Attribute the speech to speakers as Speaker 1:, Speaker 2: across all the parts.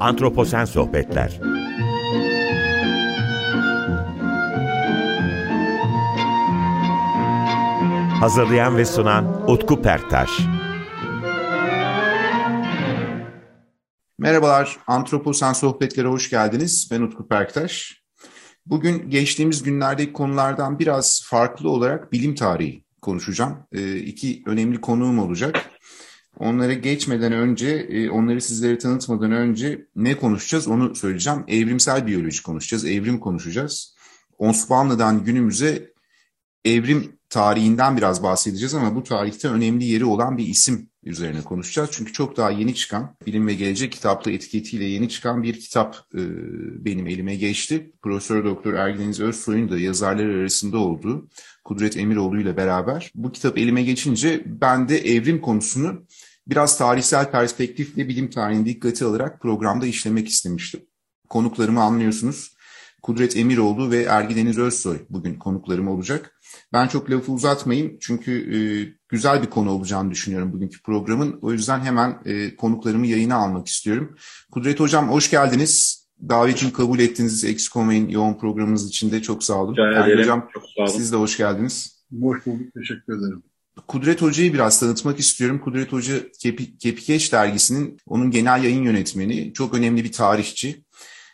Speaker 1: Antroposen Sohbetler Hazırlayan ve sunan Utku Perktaş
Speaker 2: Merhabalar, Antroposen Sohbetlere hoş geldiniz. Ben Utku Perktaş. Bugün geçtiğimiz günlerdeki konulardan biraz farklı olarak bilim tarihi konuşacağım. E, iki önemli konuğum olacak. Onlara geçmeden önce, e, onları sizlere tanıtmadan önce ne konuşacağız onu söyleyeceğim. Evrimsel biyoloji konuşacağız, evrim konuşacağız. Osmanlı'dan günümüze evrim tarihinden biraz bahsedeceğiz ama bu tarihte önemli yeri olan bir isim üzerine konuşacağız. Çünkü çok daha yeni çıkan, Bilim ve Gelecek kitaplı etiketiyle yeni çıkan bir kitap e, benim elime geçti. Profesör Doktor Ergeniz Özsoy'un da yazarları arasında olduğu Kudret Emiroğlu ile beraber. Bu kitap elime geçince ben de evrim konusunu biraz tarihsel perspektifle bilim tarihini dikkate alarak programda işlemek istemiştim. Konuklarımı anlıyorsunuz. Kudret Emiroğlu ve Ergideniz Özsoy bugün konuklarım olacak. Ben çok lafı uzatmayayım çünkü e, güzel bir konu olacağını düşünüyorum bugünkü programın. O yüzden hemen e, konuklarımı yayına almak istiyorum. Kudret Hocam hoş geldiniz. Davetimi kabul ettiniz. Eksik olmayın yoğun programınız için de çok sağ olun.
Speaker 3: Rica Hocam çok sağ olun.
Speaker 2: siz de hoş geldiniz.
Speaker 4: Hoş bulduk. Teşekkür ederim.
Speaker 2: Kudret Hoca'yı biraz tanıtmak istiyorum. Kudret Hoca Kepi, Kepikeç dergisinin onun genel yayın yönetmeni. Çok önemli bir tarihçi.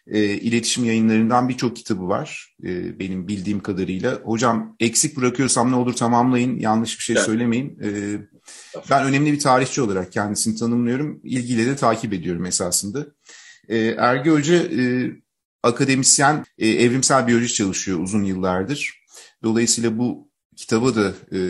Speaker 2: E, iletişim yayınlarından birçok kitabı var e, benim bildiğim kadarıyla. Hocam eksik bırakıyorsam ne olur tamamlayın. Yanlış bir şey evet. söylemeyin. E, ben önemli bir tarihçi olarak kendisini tanımlıyorum. İlgiyle de takip ediyorum esasında. E, Ergi Hoca e, akademisyen, e, evrimsel biyoloji çalışıyor uzun yıllardır. Dolayısıyla bu kitaba da e,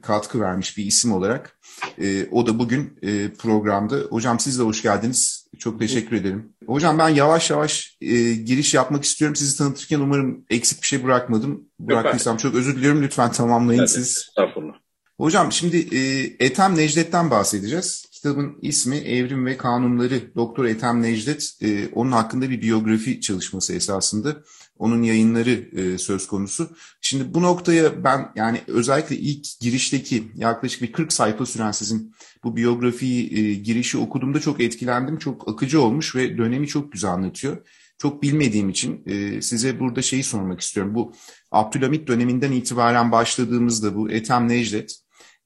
Speaker 2: katkı vermiş bir isim olarak. E, o da bugün e, programda. Hocam siz de hoş geldiniz. Çok teşekkür ederim. Hocam ben yavaş yavaş e, giriş yapmak istiyorum. Sizi tanıtırken umarım eksik bir şey bırakmadım. Bıraktıysam çok özür diliyorum. Lütfen tamamlayın evet, siz. Estağfurullah. Hocam şimdi e, Ethem Necdet'ten bahsedeceğiz. Kitabın ismi Evrim ve Kanunları. Doktor Ethem Necdet, e, onun hakkında bir biyografi çalışması esasında. Onun yayınları e, söz konusu. Şimdi bu noktaya ben yani özellikle ilk girişteki yaklaşık bir 40 sayfa süren sizin bu biyografi e, girişi okuduğumda çok etkilendim. Çok akıcı olmuş ve dönemi çok güzel anlatıyor. Çok bilmediğim için e, size burada şeyi sormak istiyorum. Bu Abdülhamit döneminden itibaren başladığımızda bu Ethem Necdet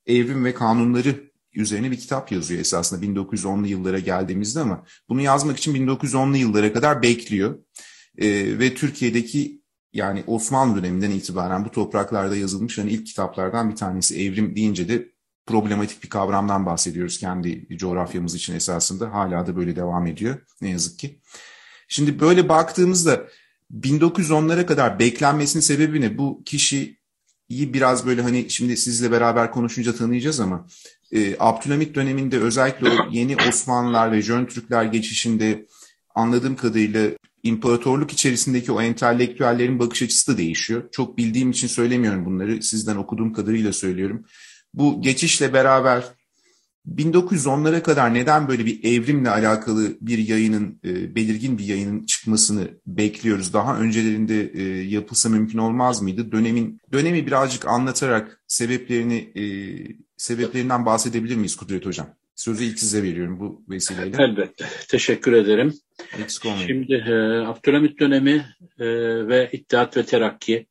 Speaker 2: Evrim ve Kanunları üzerine bir kitap yazıyor esasında 1910'lu yıllara geldiğimizde ama bunu yazmak için 1910'lu yıllara kadar bekliyor. E, ve Türkiye'deki yani Osmanlı döneminden itibaren bu topraklarda yazılmış hani ilk kitaplardan bir tanesi evrim deyince de problematik bir kavramdan bahsediyoruz kendi coğrafyamız için esasında. Hala da böyle devam ediyor ne yazık ki. Şimdi böyle baktığımızda 1910'lara kadar beklenmesinin sebebi ne? Bu kişi iyi biraz böyle hani şimdi sizle beraber konuşunca tanıyacağız ama e, Abdülhamit döneminde özellikle o yeni Osmanlılar ve Jön Türkler geçişinde anladığım kadarıyla imparatorluk içerisindeki o entelektüellerin bakış açısı da değişiyor. Çok bildiğim için söylemiyorum bunları. Sizden okuduğum kadarıyla söylüyorum. Bu geçişle beraber 1910'lara kadar neden böyle bir evrimle alakalı bir yayının, e, belirgin bir yayının çıkmasını bekliyoruz? Daha öncelerinde e, yapılsa mümkün olmaz mıydı? Dönemin dönemi birazcık anlatarak sebeplerini e, sebeplerinden bahsedebilir miyiz Kudret Hocam? Sözü ilk size veriyorum bu vesileyle.
Speaker 3: Elbette. Teşekkür ederim. Şimdi e, Abdülhamit dönemi e, ve İttihat ve Terakki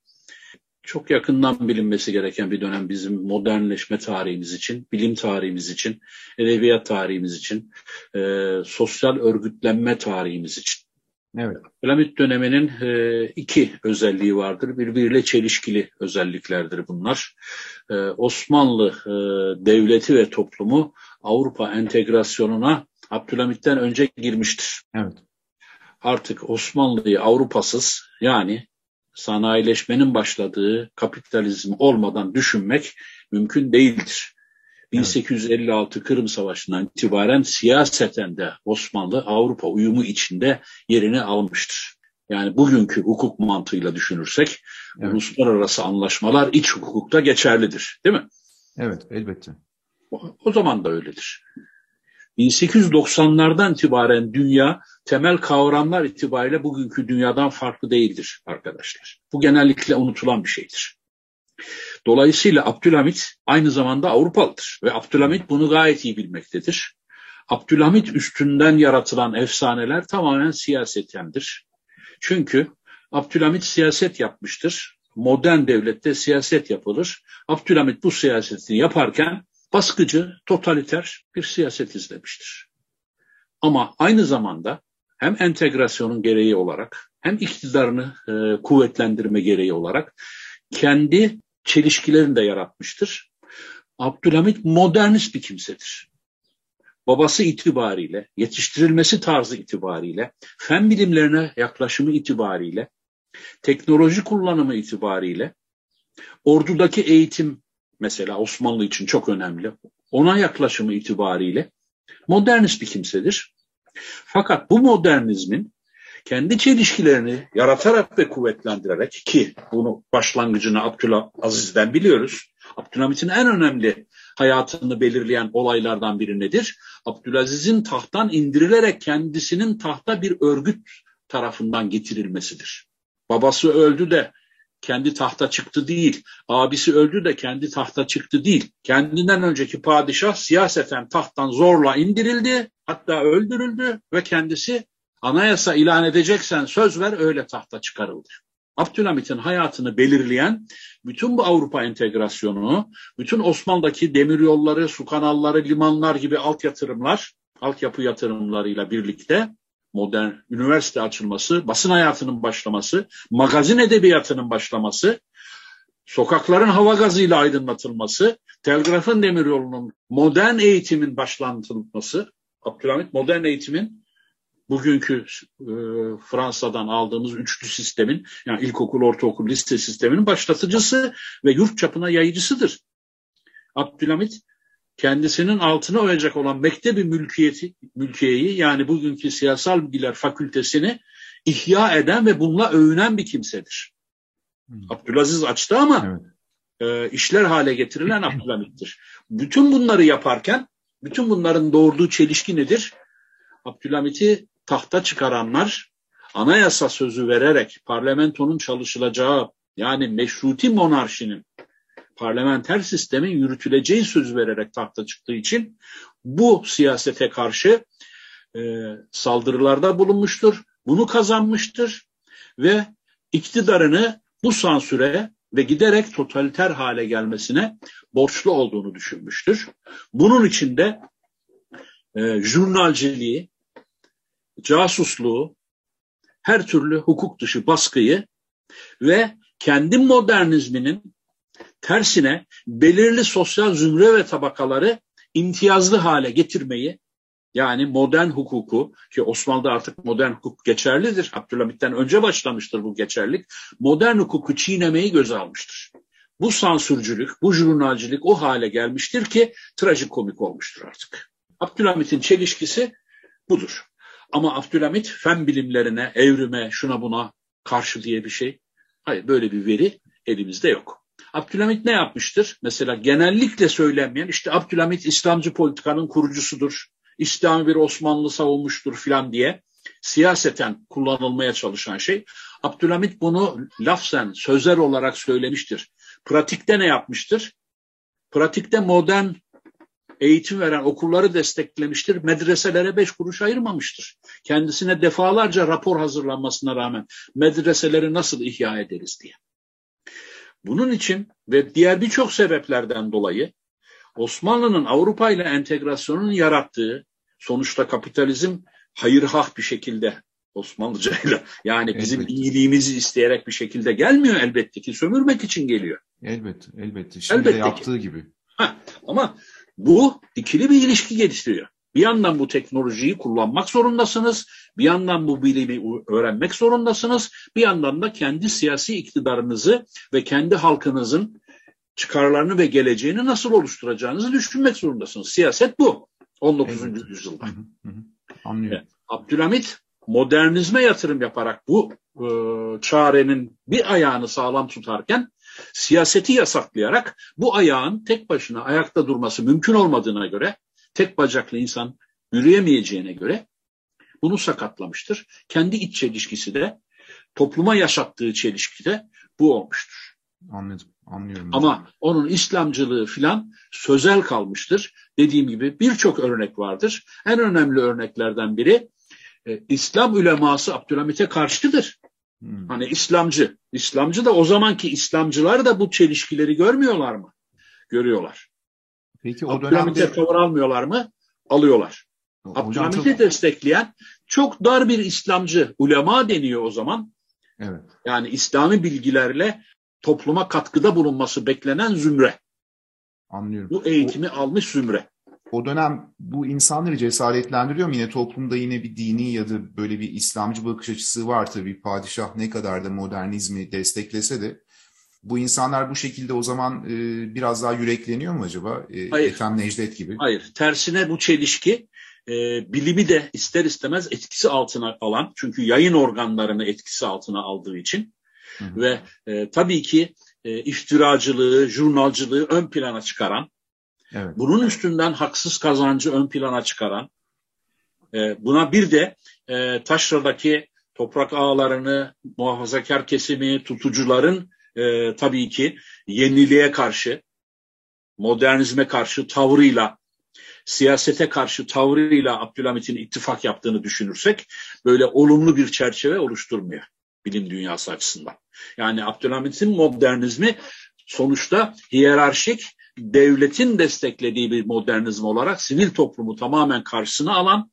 Speaker 3: çok yakından bilinmesi gereken bir dönem bizim modernleşme tarihimiz için, bilim tarihimiz için, edebiyat tarihimiz için, e, sosyal örgütlenme tarihimiz için. Evet. Abdülhamit döneminin e, iki özelliği vardır. Birbiriyle çelişkili özelliklerdir bunlar. E, Osmanlı e, devleti ve toplumu Avrupa entegrasyonuna Abdülhamit'ten önce girmiştir. Evet. Artık Osmanlı'yı Avrupasız yani sanayileşmenin başladığı kapitalizm olmadan düşünmek mümkün değildir. 1856 Kırım Savaşı'ndan itibaren siyaseten de Osmanlı Avrupa uyumu içinde yerini almıştır. Yani bugünkü hukuk mantığıyla düşünürsek evet. uluslararası anlaşmalar iç hukukta geçerlidir değil mi?
Speaker 2: Evet elbette.
Speaker 3: O, o zaman da öyledir. 1890'lardan itibaren dünya temel kavramlar itibariyle bugünkü dünyadan farklı değildir arkadaşlar. Bu genellikle unutulan bir şeydir. Dolayısıyla Abdülhamit aynı zamanda Avrupalıdır ve Abdülhamit bunu gayet iyi bilmektedir. Abdülhamit üstünden yaratılan efsaneler tamamen siyasetendir. Çünkü Abdülhamit siyaset yapmıştır. Modern devlette siyaset yapılır. Abdülhamit bu siyasetini yaparken baskıcı, totaliter bir siyaset izlemiştir. Ama aynı zamanda hem entegrasyonun gereği olarak hem iktidarını e, kuvvetlendirme gereği olarak kendi çelişkilerini de yaratmıştır. Abdülhamit modernist bir kimsedir. Babası itibariyle, yetiştirilmesi tarzı itibariyle, fen bilimlerine yaklaşımı itibariyle, teknoloji kullanımı itibariyle, ordudaki eğitim mesela Osmanlı için çok önemli. Ona yaklaşımı itibariyle modernist bir kimsedir. Fakat bu modernizmin kendi çelişkilerini yaratarak ve kuvvetlendirerek ki bunu başlangıcını Abdülaziz'den biliyoruz. Abdülhamit'in en önemli hayatını belirleyen olaylardan biri nedir? Abdülaziz'in tahttan indirilerek kendisinin tahta bir örgüt tarafından getirilmesidir. Babası öldü de kendi tahta çıktı değil. Abisi öldü de kendi tahta çıktı değil. Kendinden önceki padişah siyaseten tahttan zorla indirildi. Hatta öldürüldü ve kendisi anayasa ilan edeceksen söz ver öyle tahta çıkarıldı. Abdülhamit'in hayatını belirleyen bütün bu Avrupa entegrasyonu, bütün Osmanlı'daki demiryolları, su kanalları, limanlar gibi alt yatırımlar, altyapı yatırımlarıyla birlikte modern üniversite açılması, basın hayatının başlaması, magazin edebiyatının başlaması, sokakların hava gazıyla aydınlatılması, telgrafın demiryolunun modern eğitimin başlatılması, Abdülhamit modern eğitimin bugünkü e, Fransa'dan aldığımız üçlü sistemin yani ilkokul, ortaokul, lise sisteminin başlatıcısı ve yurt çapına yayıcısıdır. Abdülhamit kendisinin altına oyacak olan mektebi mülkiyeti, mülkiyeyi yani bugünkü siyasal bilgiler fakültesini ihya eden ve bununla övünen bir kimsedir. Hmm. Abdülaziz açtı ama evet. e, işler hale getirilen Abdülhamit'tir. Bütün bunları yaparken bütün bunların doğurduğu çelişki nedir? Abdülhamit'i tahta çıkaranlar anayasa sözü vererek parlamentonun çalışılacağı yani meşruti monarşinin parlamenter sistemin yürütüleceği söz vererek tahta çıktığı için bu siyasete karşı e, saldırılarda bulunmuştur. Bunu kazanmıştır ve iktidarını bu sansüre ve giderek totaliter hale gelmesine borçlu olduğunu düşünmüştür. Bunun içinde e, jurnalciliği, casusluğu, her türlü hukuk dışı baskıyı ve kendi modernizminin tersine belirli sosyal zümre ve tabakaları imtiyazlı hale getirmeyi yani modern hukuku ki Osmanlı'da artık modern hukuk geçerlidir. Abdülhamit'ten önce başlamıştır bu geçerlik. Modern hukuku çiğnemeyi göze almıştır. Bu sansürcülük, bu jurnalcilik o hale gelmiştir ki trajikomik olmuştur artık. Abdülhamit'in çelişkisi budur. Ama Abdülhamit fen bilimlerine, evrime, şuna buna karşı diye bir şey. Hayır böyle bir veri elimizde yok. Abdülhamit ne yapmıştır? Mesela genellikle söylenmeyen işte Abdülhamit İslamcı politikanın kurucusudur. İslami bir Osmanlı savunmuştur filan diye siyaseten kullanılmaya çalışan şey. Abdülhamit bunu lafzen, sözel olarak söylemiştir. Pratikte ne yapmıştır? Pratikte modern eğitim veren okulları desteklemiştir. Medreselere beş kuruş ayırmamıştır. Kendisine defalarca rapor hazırlanmasına rağmen medreseleri nasıl ihya ederiz diye. Bunun için ve diğer birçok sebeplerden dolayı Osmanlı'nın Avrupa ile entegrasyonun yarattığı sonuçta kapitalizm hayırhah bir şekilde Osmanlıcayla yani bizim elbette. iyiliğimizi isteyerek bir şekilde gelmiyor elbette ki sömürmek için geliyor.
Speaker 2: Elbette elbette. Şimdi elbette yaptığı ki. gibi.
Speaker 3: Ha, ama bu ikili bir ilişki geliştiriyor. Bir yandan bu teknolojiyi kullanmak zorundasınız, bir yandan bu bilimi öğrenmek zorundasınız, bir yandan da kendi siyasi iktidarınızı ve kendi halkınızın çıkarlarını ve geleceğini nasıl oluşturacağınızı düşünmek zorundasınız. Siyaset bu 19. Evet. yüzyılda. Hı hı hı. Anlıyorum. Abdülhamit modernizme yatırım yaparak bu e, çarenin bir ayağını sağlam tutarken siyaseti yasaklayarak bu ayağın tek başına ayakta durması mümkün olmadığına göre tek bacaklı insan yürüyemeyeceğine göre bunu sakatlamıştır. Kendi iç çelişkisi de topluma yaşattığı çelişki de bu olmuştur.
Speaker 2: Anladım, anlıyorum.
Speaker 3: Ama onun İslamcılığı filan sözel kalmıştır. Dediğim gibi birçok örnek vardır. En önemli örneklerden biri e, İslam üleması Abdülhamit'e karşıdır. Hmm. Hani İslamcı. İslamcı da o zamanki İslamcılar da bu çelişkileri görmüyorlar mı? Görüyorlar. Peki o Abdülhamit'e dönemde... tavır almıyorlar mı? Alıyorlar. Abdülhamit'i çok... destekleyen çok dar bir İslamcı ulema deniyor o zaman. Evet. Yani İslami bilgilerle topluma katkıda bulunması beklenen zümre.
Speaker 2: Anlıyorum.
Speaker 3: Bu eğitimi o, almış zümre.
Speaker 2: O dönem bu insanları cesaretlendiriyor mu? Yine toplumda yine bir dini ya da böyle bir İslamcı bakış açısı var tabii. Padişah ne kadar da modernizmi desteklese de bu insanlar bu şekilde o zaman e, biraz daha yürekleniyor mu acaba? E, Hayır. Ethem Necdet gibi.
Speaker 3: Hayır. Tersine bu çelişki e, bilimi de ister istemez etkisi altına alan çünkü yayın organlarını etkisi altına aldığı için hı hı. ve e, tabii ki e, iftiracılığı, jurnalcılığı ön plana çıkaran, evet. bunun üstünden haksız kazancı ön plana çıkaran, e, buna bir de e, taşradaki toprak ağlarını muhafazakar kesimi, tutucuların e, tabii ki yeniliğe karşı, modernizme karşı tavrıyla, siyasete karşı tavrıyla Abdülhamit'in ittifak yaptığını düşünürsek böyle olumlu bir çerçeve oluşturmuyor bilim dünyası açısından. Yani Abdülhamit'in modernizmi sonuçta hiyerarşik devletin desteklediği bir modernizm olarak sivil toplumu tamamen karşısına alan,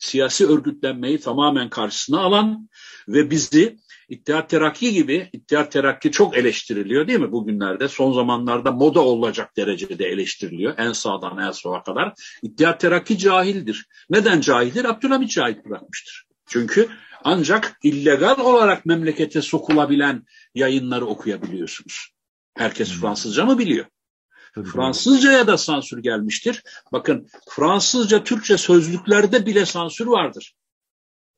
Speaker 3: siyasi örgütlenmeyi tamamen karşısına alan ve bizi İttihat Terakki gibi, İttihat Terakki çok eleştiriliyor değil mi bugünlerde? Son zamanlarda moda olacak derecede eleştiriliyor. En sağdan en sola kadar. İttihat Terakki cahildir. Neden cahildir? Abdülhamit cahil bırakmıştır. Çünkü ancak illegal olarak memlekete sokulabilen yayınları okuyabiliyorsunuz. Herkes hmm. Fransızca mı biliyor? Fransızcaya da sansür gelmiştir. Bakın Fransızca, Türkçe sözlüklerde bile sansür vardır.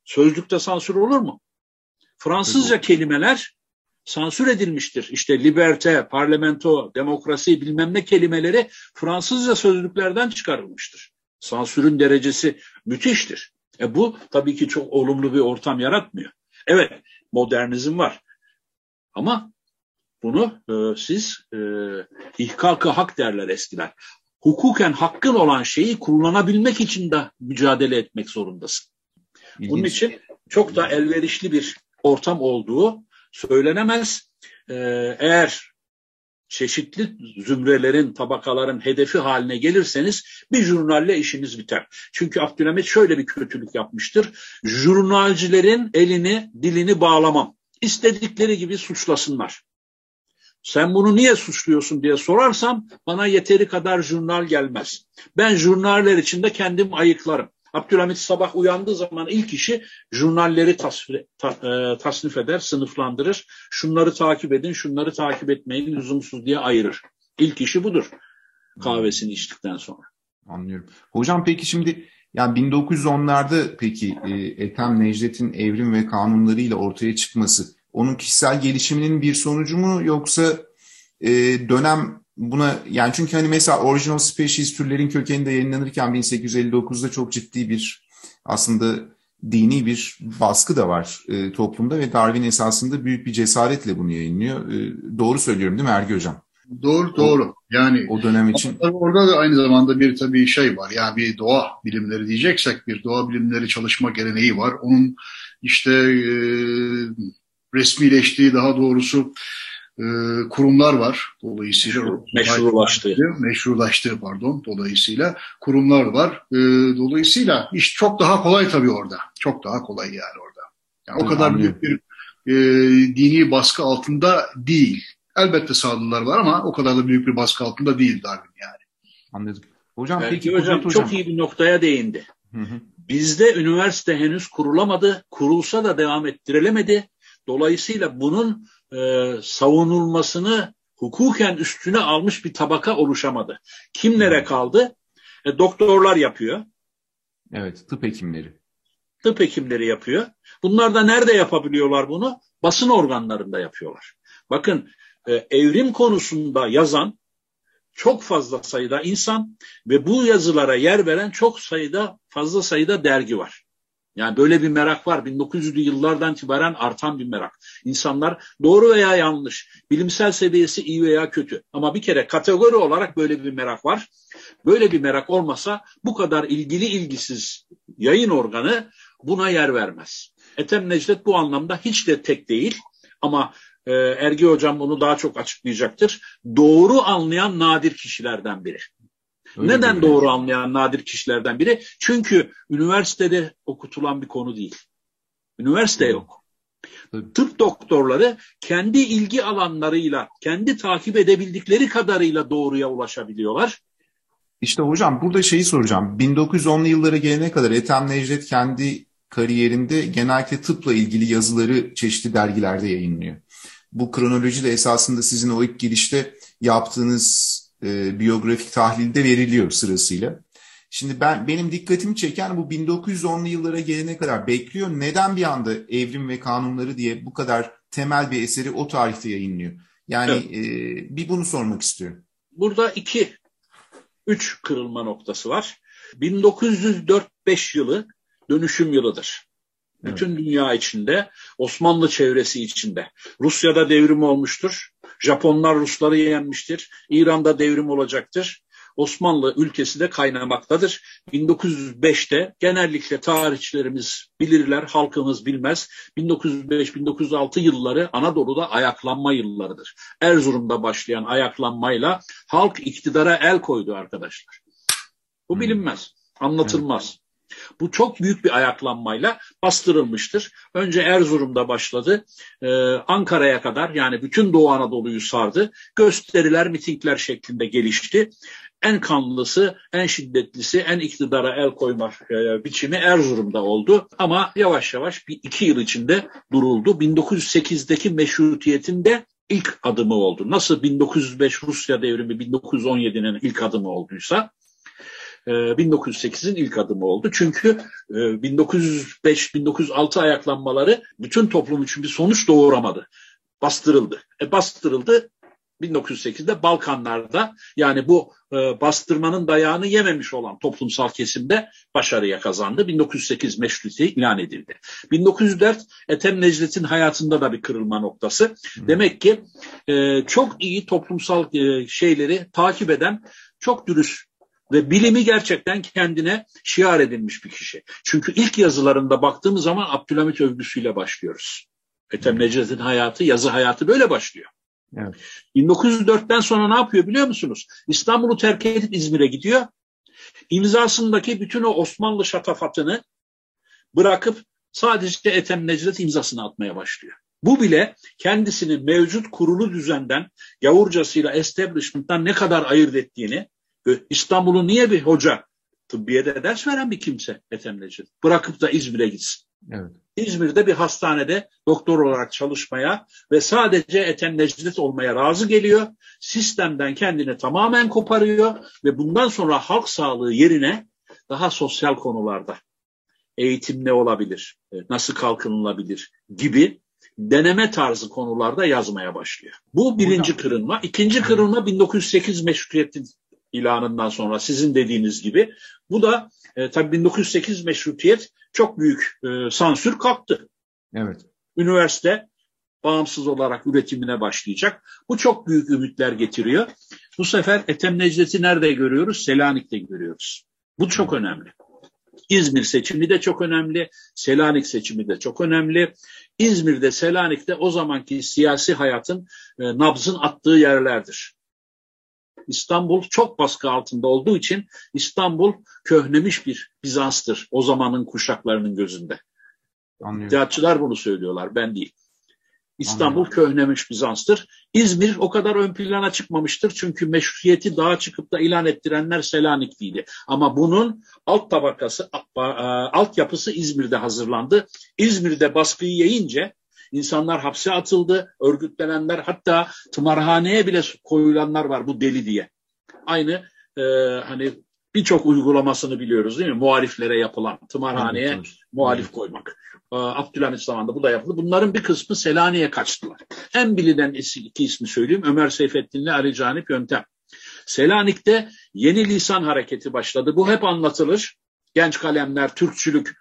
Speaker 3: Sözlükte sansür olur mu? Fransızca kelimeler sansür edilmiştir. İşte liberte, parlamento, demokrasi bilmem ne kelimeleri Fransızca sözlüklerden çıkarılmıştır. Sansürün derecesi müthiştir. E bu tabii ki çok olumlu bir ortam yaratmıyor. Evet modernizm var ama bunu e, siz e, ihkakı hak derler eskiler. Hukuken hakkın olan şeyi kullanabilmek için de mücadele etmek zorundasın. İlginç. Bunun için çok da elverişli bir ortam olduğu söylenemez. Ee, eğer çeşitli zümrelerin, tabakaların hedefi haline gelirseniz bir jurnalle işiniz biter. Çünkü Abdülhamit şöyle bir kötülük yapmıştır. Jurnalcilerin elini, dilini bağlamam. İstedikleri gibi suçlasınlar. Sen bunu niye suçluyorsun diye sorarsam bana yeteri kadar jurnal gelmez. Ben jurnaller içinde kendim ayıklarım. Abdülhamit sabah uyandığı zaman ilk işi jurnalleri tasfir, ta, e, tasnif eder, sınıflandırır. Şunları takip edin, şunları takip etmeyin, lüzumsuz diye ayırır. İlk işi budur kahvesini içtikten sonra.
Speaker 2: Anlıyorum. Hocam peki şimdi yani 1910'larda peki e, Ethem Necdet'in evrim ve kanunlarıyla ortaya çıkması onun kişisel gelişiminin bir sonucu mu yoksa e, dönem buna yani çünkü hani mesela original species türlerin kökeninde yayınlanırken 1859'da çok ciddi bir aslında dini bir baskı da var e, toplumda ve Darwin esasında büyük bir cesaretle bunu yayınlıyor. E, doğru söylüyorum değil mi Ergi Hocam?
Speaker 4: Doğru doğru. Yani
Speaker 2: o dönem için
Speaker 4: orada da aynı zamanda bir tabii şey var. Yani bir doğa bilimleri diyeceksek bir doğa bilimleri çalışma geleneği var. Onun işte e, resmileştiği daha doğrusu e, kurumlar var. Dolayısıyla
Speaker 3: meşrulaştığı.
Speaker 4: Meşrulaştığı pardon dolayısıyla kurumlar var. E, dolayısıyla iş çok daha kolay tabii orada. Çok daha kolay yani orada. Yani o kadar büyük bir e, dini baskı altında değil. Elbette sağlılar var ama o kadar da büyük bir baskı altında değil Darwin yani.
Speaker 2: Anladım.
Speaker 3: Hocam Belki peki hocam, hocam çok iyi bir noktaya değindi. Hı hı. Bizde üniversite henüz kurulamadı. Kurulsa da devam ettirilemedi. Dolayısıyla bunun e, savunulmasını hukuken üstüne almış bir tabaka oluşamadı. Kimlere kaldı? E, doktorlar yapıyor.
Speaker 2: Evet, tıp hekimleri.
Speaker 3: Tıp hekimleri yapıyor. Bunlar da nerede yapabiliyorlar bunu? Basın organlarında yapıyorlar. Bakın e, evrim konusunda yazan çok fazla sayıda insan ve bu yazılara yer veren çok sayıda fazla sayıda dergi var. Yani böyle bir merak var. 1900'lü yıllardan itibaren artan bir merak. İnsanlar doğru veya yanlış, bilimsel seviyesi iyi veya kötü. Ama bir kere kategori olarak böyle bir merak var. Böyle bir merak olmasa bu kadar ilgili ilgisiz yayın organı buna yer vermez. Ethem Necdet bu anlamda hiç de tek değil. Ama e, Ergi Hocam bunu daha çok açıklayacaktır. Doğru anlayan nadir kişilerden biri. Öyle Neden mi? doğru anlayan nadir kişilerden biri? Çünkü üniversitede okutulan bir konu değil. Üniversite yok. Tıp doktorları kendi ilgi alanlarıyla, kendi takip edebildikleri kadarıyla doğruya ulaşabiliyorlar.
Speaker 2: İşte hocam burada şeyi soracağım. 1910'lu yıllara gelene kadar Ethem Necdet kendi kariyerinde genellikle tıpla ilgili yazıları çeşitli dergilerde yayınlıyor. Bu kronoloji de esasında sizin o ilk girişte yaptığınız e, biyografik tahlilde veriliyor sırasıyla. Şimdi ben benim dikkatimi çeken bu 1910'lu yıllara gelene kadar bekliyor. Neden bir anda Evrim ve Kanunları diye bu kadar temel bir eseri o tarihte yayınlıyor? Yani evet. e, bir bunu sormak istiyorum.
Speaker 3: Burada iki, üç kırılma noktası var. 1904-5 yılı dönüşüm yılıdır. Bütün evet. dünya içinde, Osmanlı çevresi içinde. Rusya'da devrim olmuştur. Japonlar Rusları yenmiştir. İran'da devrim olacaktır. Osmanlı ülkesi de kaynamaktadır. 1905'te genellikle tarihçilerimiz bilirler, halkımız bilmez. 1905-1906 yılları Anadolu'da ayaklanma yıllarıdır. Erzurum'da başlayan ayaklanmayla halk iktidara el koydu arkadaşlar. Bu bilinmez, anlatılmaz. Bu çok büyük bir ayaklanmayla bastırılmıştır. Önce Erzurum'da başladı. Ee, Ankara'ya kadar yani bütün Doğu Anadolu'yu sardı. Gösteriler, mitingler şeklinde gelişti. En kanlısı, en şiddetlisi, en iktidara el koyma e, biçimi Erzurum'da oldu. Ama yavaş yavaş bir iki yıl içinde duruldu. 1908'deki meşrutiyetin de ilk adımı oldu. Nasıl 1905 Rusya devrimi 1917'nin ilk adımı olduysa 1908'in e, ilk adımı oldu. Çünkü 1905-1906 e, ayaklanmaları bütün toplum için bir sonuç doğuramadı. Bastırıldı. E bastırıldı 1908'de Balkanlarda yani bu e, bastırmanın dayağını yememiş olan toplumsal kesimde başarıya kazandı. 1908 meşrutiyeti ilan edildi. 1904 Ethem Necdet'in hayatında da bir kırılma noktası. Demek ki e, çok iyi toplumsal e, şeyleri takip eden çok dürüst ve bilimi gerçekten kendine şiar edinmiş bir kişi. Çünkü ilk yazılarında baktığımız zaman Abdülhamit övgüsüyle başlıyoruz. Ethem Necdet'in hayatı, yazı hayatı böyle başlıyor. Evet. 1904'ten sonra ne yapıyor biliyor musunuz? İstanbul'u terk edip İzmir'e gidiyor. İmzasındaki bütün o Osmanlı şatafatını bırakıp sadece Ethem Necdet imzasını atmaya başlıyor. Bu bile kendisini mevcut kurulu düzenden gavurcasıyla establishment'tan ne kadar ayırt ettiğini İstanbul'un niye bir hoca tıbbiyede ders veren bir kimse Ethem Necdet bırakıp da İzmir'e gitsin. Evet. İzmir'de bir hastanede doktor olarak çalışmaya ve sadece Ethem Necdet olmaya razı geliyor. Sistemden kendini tamamen koparıyor ve bundan sonra halk sağlığı yerine daha sosyal konularda eğitim ne olabilir, e, nasıl kalkınılabilir gibi deneme tarzı konularda yazmaya başlıyor. Bu birinci kırılma. İkinci kırılma 1908 meşrutiyetin ilanından sonra sizin dediğiniz gibi. Bu da e, tabii 1908 meşrutiyet çok büyük e, sansür kalktı. Evet. Üniversite bağımsız olarak üretimine başlayacak. Bu çok büyük ümitler getiriyor. Bu sefer Ethem Necdet'i nerede görüyoruz? Selanik'te görüyoruz. Bu çok önemli. İzmir seçimi de çok önemli. Selanik seçimi de çok önemli. İzmir'de, Selanik'te o zamanki siyasi hayatın e, nabzın attığı yerlerdir. İstanbul çok baskı altında olduğu için İstanbul köhnemiş bir Bizans'tır o zamanın kuşaklarının gözünde. Anlıyorum. bunu söylüyorlar ben değil. İstanbul Anladım. köhnemiş Bizans'tır. İzmir o kadar ön plana çıkmamıştır. Çünkü meşruiyeti daha çıkıp da ilan ettirenler Selanikliydi. Ama bunun alt tabakası, altyapısı İzmir'de hazırlandı. İzmir'de baskıyı yiyince İnsanlar hapse atıldı, örgütlenenler hatta tımarhaneye bile koyulanlar var bu deli diye. Aynı e, hani birçok uygulamasını biliyoruz değil mi? Muhaliflere yapılan tımarhaneye evet, evet. muhalif evet. koymak. E, Abdülhamit zamanında bu da yapıldı. Bunların bir kısmı Selanik'e kaçtılar. En bilinen iki ismi söyleyeyim. Ömer Seyfettin'le Ali Canip Yöntem. Selanik'te yeni lisan hareketi başladı. Bu hep anlatılır. Genç kalemler, Türkçülük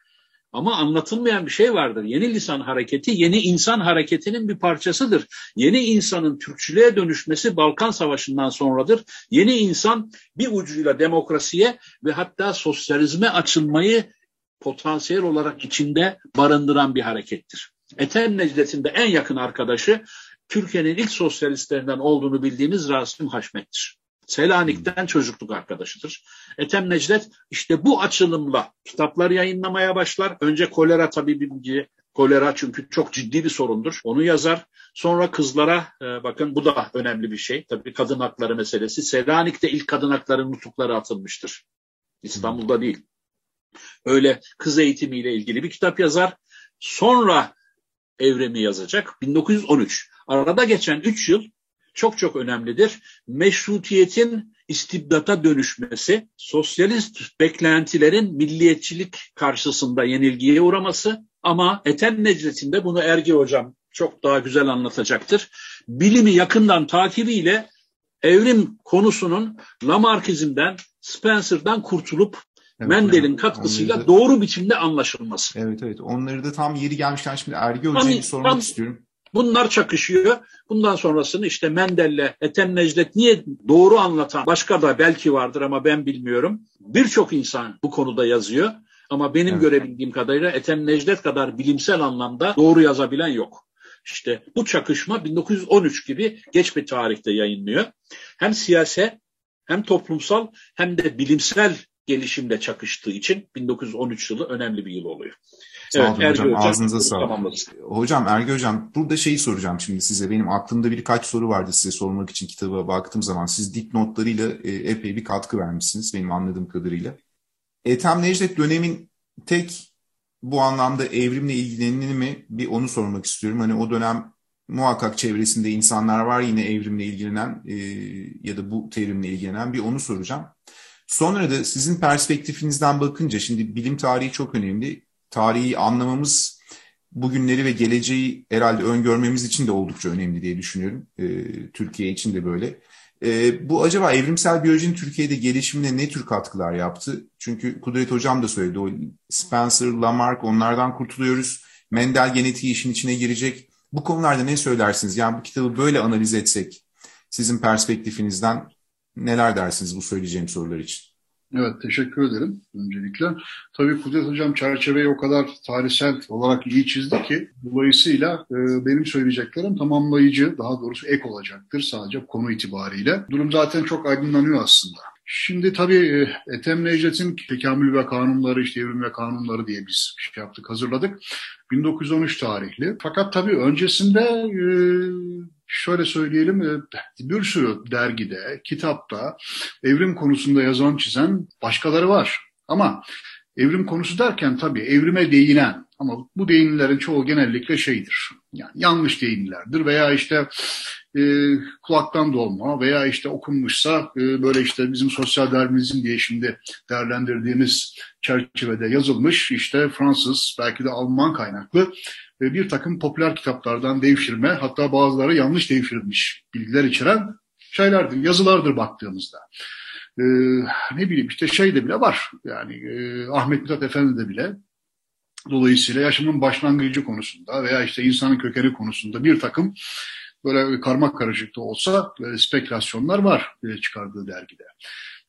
Speaker 3: Ama anlatılmayan bir şey vardır. Yeni lisan hareketi yeni insan hareketinin bir parçasıdır. Yeni insanın Türkçülüğe dönüşmesi Balkan Savaşı'ndan sonradır. Yeni insan bir ucuyla demokrasiye ve hatta sosyalizme açılmayı potansiyel olarak içinde barındıran bir harekettir. Ethem Necdet'in de en yakın arkadaşı Türkiye'nin ilk sosyalistlerinden olduğunu bildiğimiz Rasim Haşmet'tir. Selanik'ten çocukluk arkadaşıdır. Ethem Necdet işte bu açılımla kitaplar yayınlamaya başlar. Önce kolera tabii bir kolera çünkü çok ciddi bir sorundur. Onu yazar. Sonra kızlara e, bakın bu da önemli bir şey. Tabii kadın hakları meselesi. Selanik'te ilk kadın hakları nutukları atılmıştır. İstanbul'da değil. Öyle kız eğitimiyle ilgili bir kitap yazar. Sonra evrimi yazacak. 1913. Arada geçen 3 yıl çok çok önemlidir. Meşrutiyetin istibdata dönüşmesi, sosyalist beklentilerin milliyetçilik karşısında yenilgiye uğraması ama Ethem Necdet'in bunu Ergi Hocam çok daha güzel anlatacaktır. Bilimi yakından takibiyle evrim konusunun Lamarckizm'den, Spencer'dan kurtulup Evet, Mendel'in katkısıyla da, doğru biçimde anlaşılması.
Speaker 2: Evet evet. Onları da tam yeri gelmişken şimdi Ergi Hoca'ya sormak tam, istiyorum.
Speaker 3: Bunlar çakışıyor. Bundan sonrasını işte Mendel'le Ethem Necdet niye doğru anlatan başka da belki vardır ama ben bilmiyorum. Birçok insan bu konuda yazıyor. Ama benim evet. görebildiğim kadarıyla Ethem Necdet kadar bilimsel anlamda doğru yazabilen yok. İşte bu çakışma 1913 gibi geç bir tarihte yayınlıyor. Hem siyase hem toplumsal hem de bilimsel gelişimle çakıştığı için 1913 yılı önemli bir yıl oluyor.
Speaker 2: Sağ evet, olun Ergi hocam. hocam. Ağzınıza sağlık. Hocam Ergi hocam burada şeyi soracağım şimdi size. Benim aklımda birkaç soru vardı size sormak için kitaba baktığım zaman. Siz dipnotlarıyla e, epey bir katkı vermişsiniz benim anladığım kadarıyla. Ethem Necdet dönemin tek bu anlamda evrimle ilgileneni mi bir onu sormak istiyorum. Hani o dönem muhakkak çevresinde insanlar var yine evrimle ilgilenen e, ya da bu terimle ilgilenen bir onu soracağım. Sonra da sizin perspektifinizden bakınca şimdi bilim tarihi çok önemli. Tarihi anlamamız bugünleri ve geleceği herhalde öngörmemiz için de oldukça önemli diye düşünüyorum. E, Türkiye için de böyle. E, bu acaba evrimsel biyolojinin Türkiye'de gelişimine ne tür katkılar yaptı? Çünkü Kudret Hocam da söyledi. O Spencer, Lamarck onlardan kurtuluyoruz. Mendel genetiği işin içine girecek. Bu konularda ne söylersiniz? Yani bu kitabı böyle analiz etsek sizin perspektifinizden neler dersiniz bu söyleyeceğim sorular için?
Speaker 4: Evet, teşekkür ederim öncelikle. Tabii Kudret Hocam çerçeveyi o kadar tarihsel olarak iyi çizdi ki dolayısıyla e, benim söyleyeceklerim tamamlayıcı, daha doğrusu ek olacaktır sadece konu itibariyle. Durum zaten çok aydınlanıyor aslında. Şimdi tabii e, Ethem Necdet'in tekamül ve kanunları, işte evrim ve kanunları diye biz şey yaptık, hazırladık. 1913 tarihli. Fakat tabii öncesinde e, şöyle söyleyelim e, bir sürü dergide, kitapta evrim konusunda yazan çizen başkaları var. Ama evrim konusu derken tabii evrime değinen ama bu değinilerin çoğu genellikle şeydir. Yani yanlış değinlerdir veya işte e, kulaktan dolma veya işte okunmuşsa e, böyle işte bizim sosyal darwinizm diye şimdi değerlendirdiğimiz çerçevede yazılmış işte Fransız belki de Alman kaynaklı e, bir takım popüler kitaplardan devşirme hatta bazıları yanlış devşirilmiş bilgiler içeren şeylerdir, yazılardır baktığımızda. Ee, ne bileyim işte şey de bile var yani e, Ahmet Mithat Efendi de bile dolayısıyla yaşamın başlangıcı konusunda veya işte insanın kökeni konusunda bir takım böyle karmak karışık da olsa e, spekülasyonlar var e, çıkardığı dergide.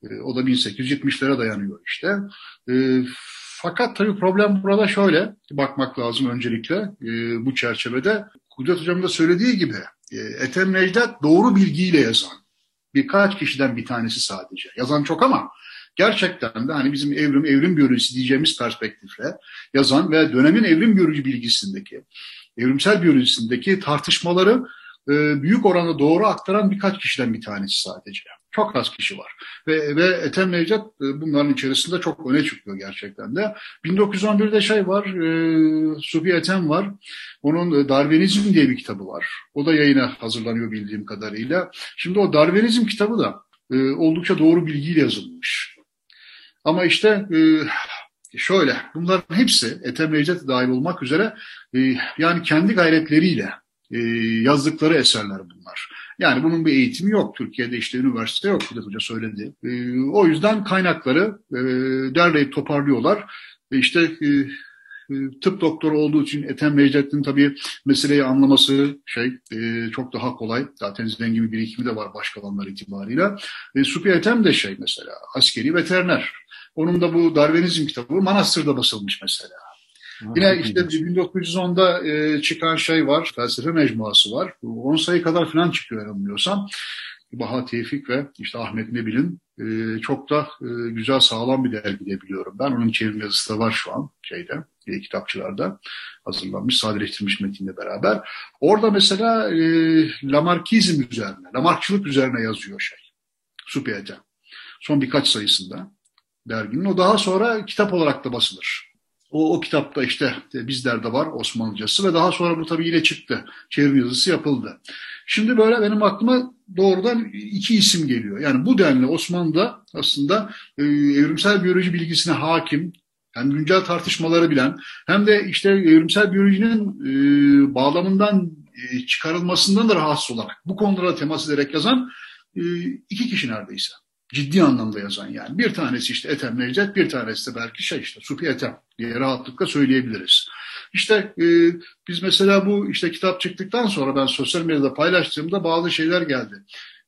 Speaker 4: E, o da 1870'lere dayanıyor işte. Fakat tabii problem burada şöyle bakmak lazım öncelikle e, bu çerçevede. Kudret Hocam da söylediği gibi e, Ethem Necdet doğru bilgiyle yazan birkaç kişiden bir tanesi sadece. Yazan çok ama gerçekten de hani bizim evrim evrim biyolojisi diyeceğimiz perspektifle yazan ve dönemin evrim biyoloji bilgisindeki evrimsel biyolojisindeki tartışmaları e, büyük oranda doğru aktaran birkaç kişiden bir tanesi sadece. Çok az kişi var. Ve, ve Ethem Necdet e, bunların içerisinde çok öne çıkıyor gerçekten de. 1911'de şey var, e, Subi Ethem var. Onun e, Darwinizm diye bir kitabı var. O da yayına hazırlanıyor bildiğim kadarıyla. Şimdi o Darwinizm kitabı da e, oldukça doğru bilgiyle yazılmış. Ama işte e, şöyle, bunların hepsi Ethem Necdet dahil olmak üzere e, yani kendi gayretleriyle e, yazdıkları eserler bunlar. Yani bunun bir eğitimi yok. Türkiye'de işte üniversite yok. Kudet Hoca söyledi. E, o yüzden kaynakları e, derleyip toparlıyorlar. E, işte e, tıp doktoru olduğu için Ethem Necdet'in tabii meseleyi anlaması şey e, çok daha kolay. Zaten zengin bir birikimi de var başka alanlar itibarıyla. E, Supi Ethem de şey mesela askeri veteriner. Onun da bu Darwinizm kitabı Manastır'da basılmış mesela. Yine işte 1910'da e, çıkan şey var, felsefe mecmuası var. 10 sayı kadar falan çıkıyor yanılmıyorsam. Baha Tevfik ve işte Ahmet Nebil'in e, çok da e, güzel sağlam bir dergi de biliyorum. Ben onun çevrim yazısı da var şu an şeyde e, kitapçılarda hazırlanmış, sadeleştirilmiş metinle beraber. Orada mesela e, Lamarckizm üzerine, Lamarckçılık üzerine yazıyor şey. Supiyete. Son birkaç sayısında derginin. O daha sonra kitap olarak da basılır. O, o kitapta işte bizlerde var Osmanlıcası ve daha sonra bu tabii yine çıktı. Çevrim yazısı yapıldı. Şimdi böyle benim aklıma doğrudan iki isim geliyor. Yani bu denli Osmanlı'da aslında e, evrimsel biyoloji bilgisine hakim, hem güncel tartışmaları bilen hem de işte evrimsel biyolojinin e, bağlamından e, çıkarılmasından da rahatsız olarak bu konulara temas ederek yazan e, iki kişi neredeyse. Ciddi anlamda yazan yani. Bir tanesi işte Ethem Necdet, bir tanesi de belki şey işte Supi Ethem diye rahatlıkla söyleyebiliriz. İşte e, biz mesela bu işte kitap çıktıktan sonra ben sosyal medyada paylaştığımda bazı şeyler geldi.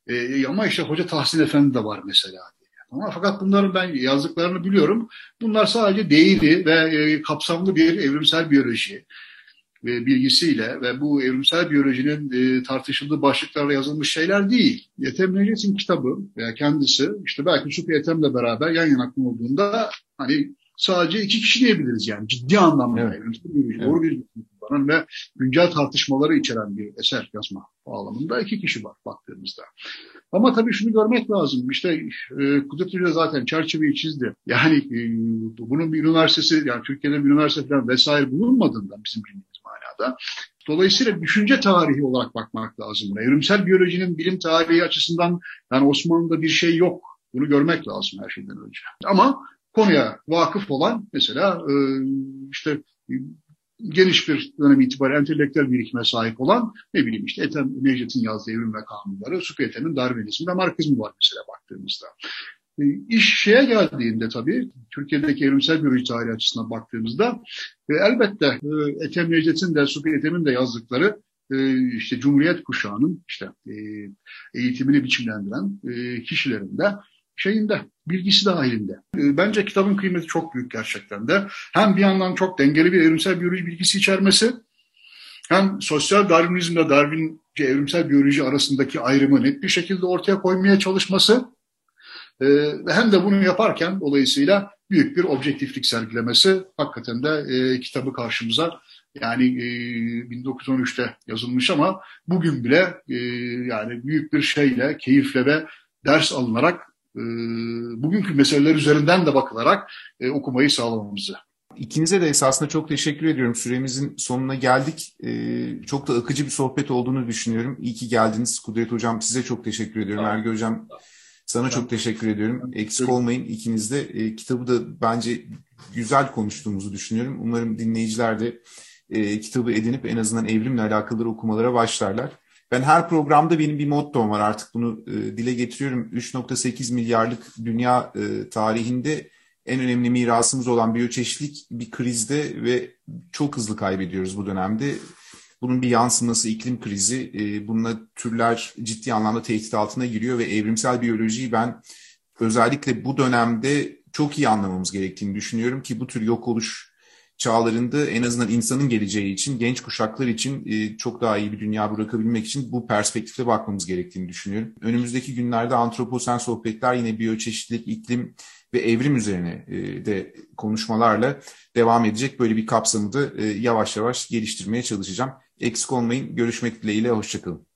Speaker 4: E, ama işte Hoca Tahsin Efendi de var mesela. Ama fakat bunların ben yazdıklarını biliyorum. Bunlar sadece değeri ve e, kapsamlı bir evrimsel biyoloji e, bilgisiyle ve bu evrimsel biyolojinin e, tartışıldığı başlıklarla yazılmış şeyler değil. Ethem Necdet'in kitabı veya kendisi işte belki Supi Ethem'le beraber yan yana olduğunda hani sadece iki kişi diyebiliriz yani ciddi anlamda evet. evrimsel biyoloji evet. doğru bir kullanan ve güncel tartışmaları içeren bir eser yazma bağlamında iki kişi var baktığımızda. Ama tabii şunu görmek lazım. İşte e, Kudret Hoca zaten çerçeveyi çizdi. Yani e, bunun bir üniversitesi, yani Türkiye'de bir üniversite falan vesaire bulunmadığından bizim bildiğimiz manada. Dolayısıyla düşünce tarihi olarak bakmak lazım buna. Evrimsel biyolojinin bilim tarihi açısından yani Osmanlı'da bir şey yok. Bunu görmek lazım her şeyden önce. Ama konuya vakıf olan mesela e, işte geniş bir dönem itibariyle entelektüel birikime sahip olan ne bileyim işte Ethem Necdet'in yazdığı evrim ve kanunları, Suket'in Darwinizmi ve Marksizmi var mesela baktığımızda. E, iş şeye geldiğinde tabii, Türkiye'deki evrimsel biyoloji tarihi açısından baktığımızda e, elbette e, Ethem Necdet'in de Supi Ethem'in de yazdıkları e, işte Cumhuriyet kuşağının işte e, eğitimini biçimlendiren e, kişilerin de şeyinde, bilgisi dahilinde. Ee, bence kitabın kıymeti çok büyük gerçekten de. Hem bir yandan çok dengeli bir evrimsel biyoloji bilgisi içermesi, hem sosyal Darwinizmle Darwinci evrimsel biyoloji arasındaki ayrımı net bir şekilde ortaya koymaya çalışması, ee, hem de bunu yaparken dolayısıyla büyük bir objektiflik sergilemesi hakikaten de e, kitabı karşımıza yani e, 1913'te yazılmış ama bugün bile e, yani büyük bir şeyle, keyifle ve ders alınarak e, bugünkü meseleler üzerinden de bakılarak e, okumayı sağlamamızı.
Speaker 2: İkinize de esasında çok teşekkür ediyorum. Süremizin sonuna geldik. Ee, çok da akıcı bir sohbet olduğunu düşünüyorum. İyi ki geldiniz. Kudret Hocam size çok teşekkür ediyorum. Ergi Hocam sana çok teşekkür ediyorum. Eksik olmayın ikiniz de. E, kitabı da bence güzel konuştuğumuzu düşünüyorum. Umarım dinleyiciler de e, kitabı edinip en azından evrimle alakalı okumalara başlarlar. Ben her programda benim bir mottom var artık bunu e, dile getiriyorum. 3.8 milyarlık dünya e, tarihinde en önemli mirasımız olan biyoçeşitlik bir krizde ve çok hızlı kaybediyoruz bu dönemde. Bunun bir yansıması iklim krizi. E, bununla türler ciddi anlamda tehdit altına giriyor ve evrimsel biyolojiyi ben özellikle bu dönemde çok iyi anlamamız gerektiğini düşünüyorum ki bu tür yok oluş çağlarında en azından insanın geleceği için, genç kuşaklar için e, çok daha iyi bir dünya bırakabilmek için bu perspektifle bakmamız gerektiğini düşünüyorum. Önümüzdeki günlerde antroposen sohbetler yine biyoçeşitlilik, iklim ve evrim üzerine e, de konuşmalarla devam edecek. Böyle bir kapsamı da e, yavaş yavaş geliştirmeye çalışacağım. Eksik olmayın. Görüşmek dileğiyle. Hoşçakalın.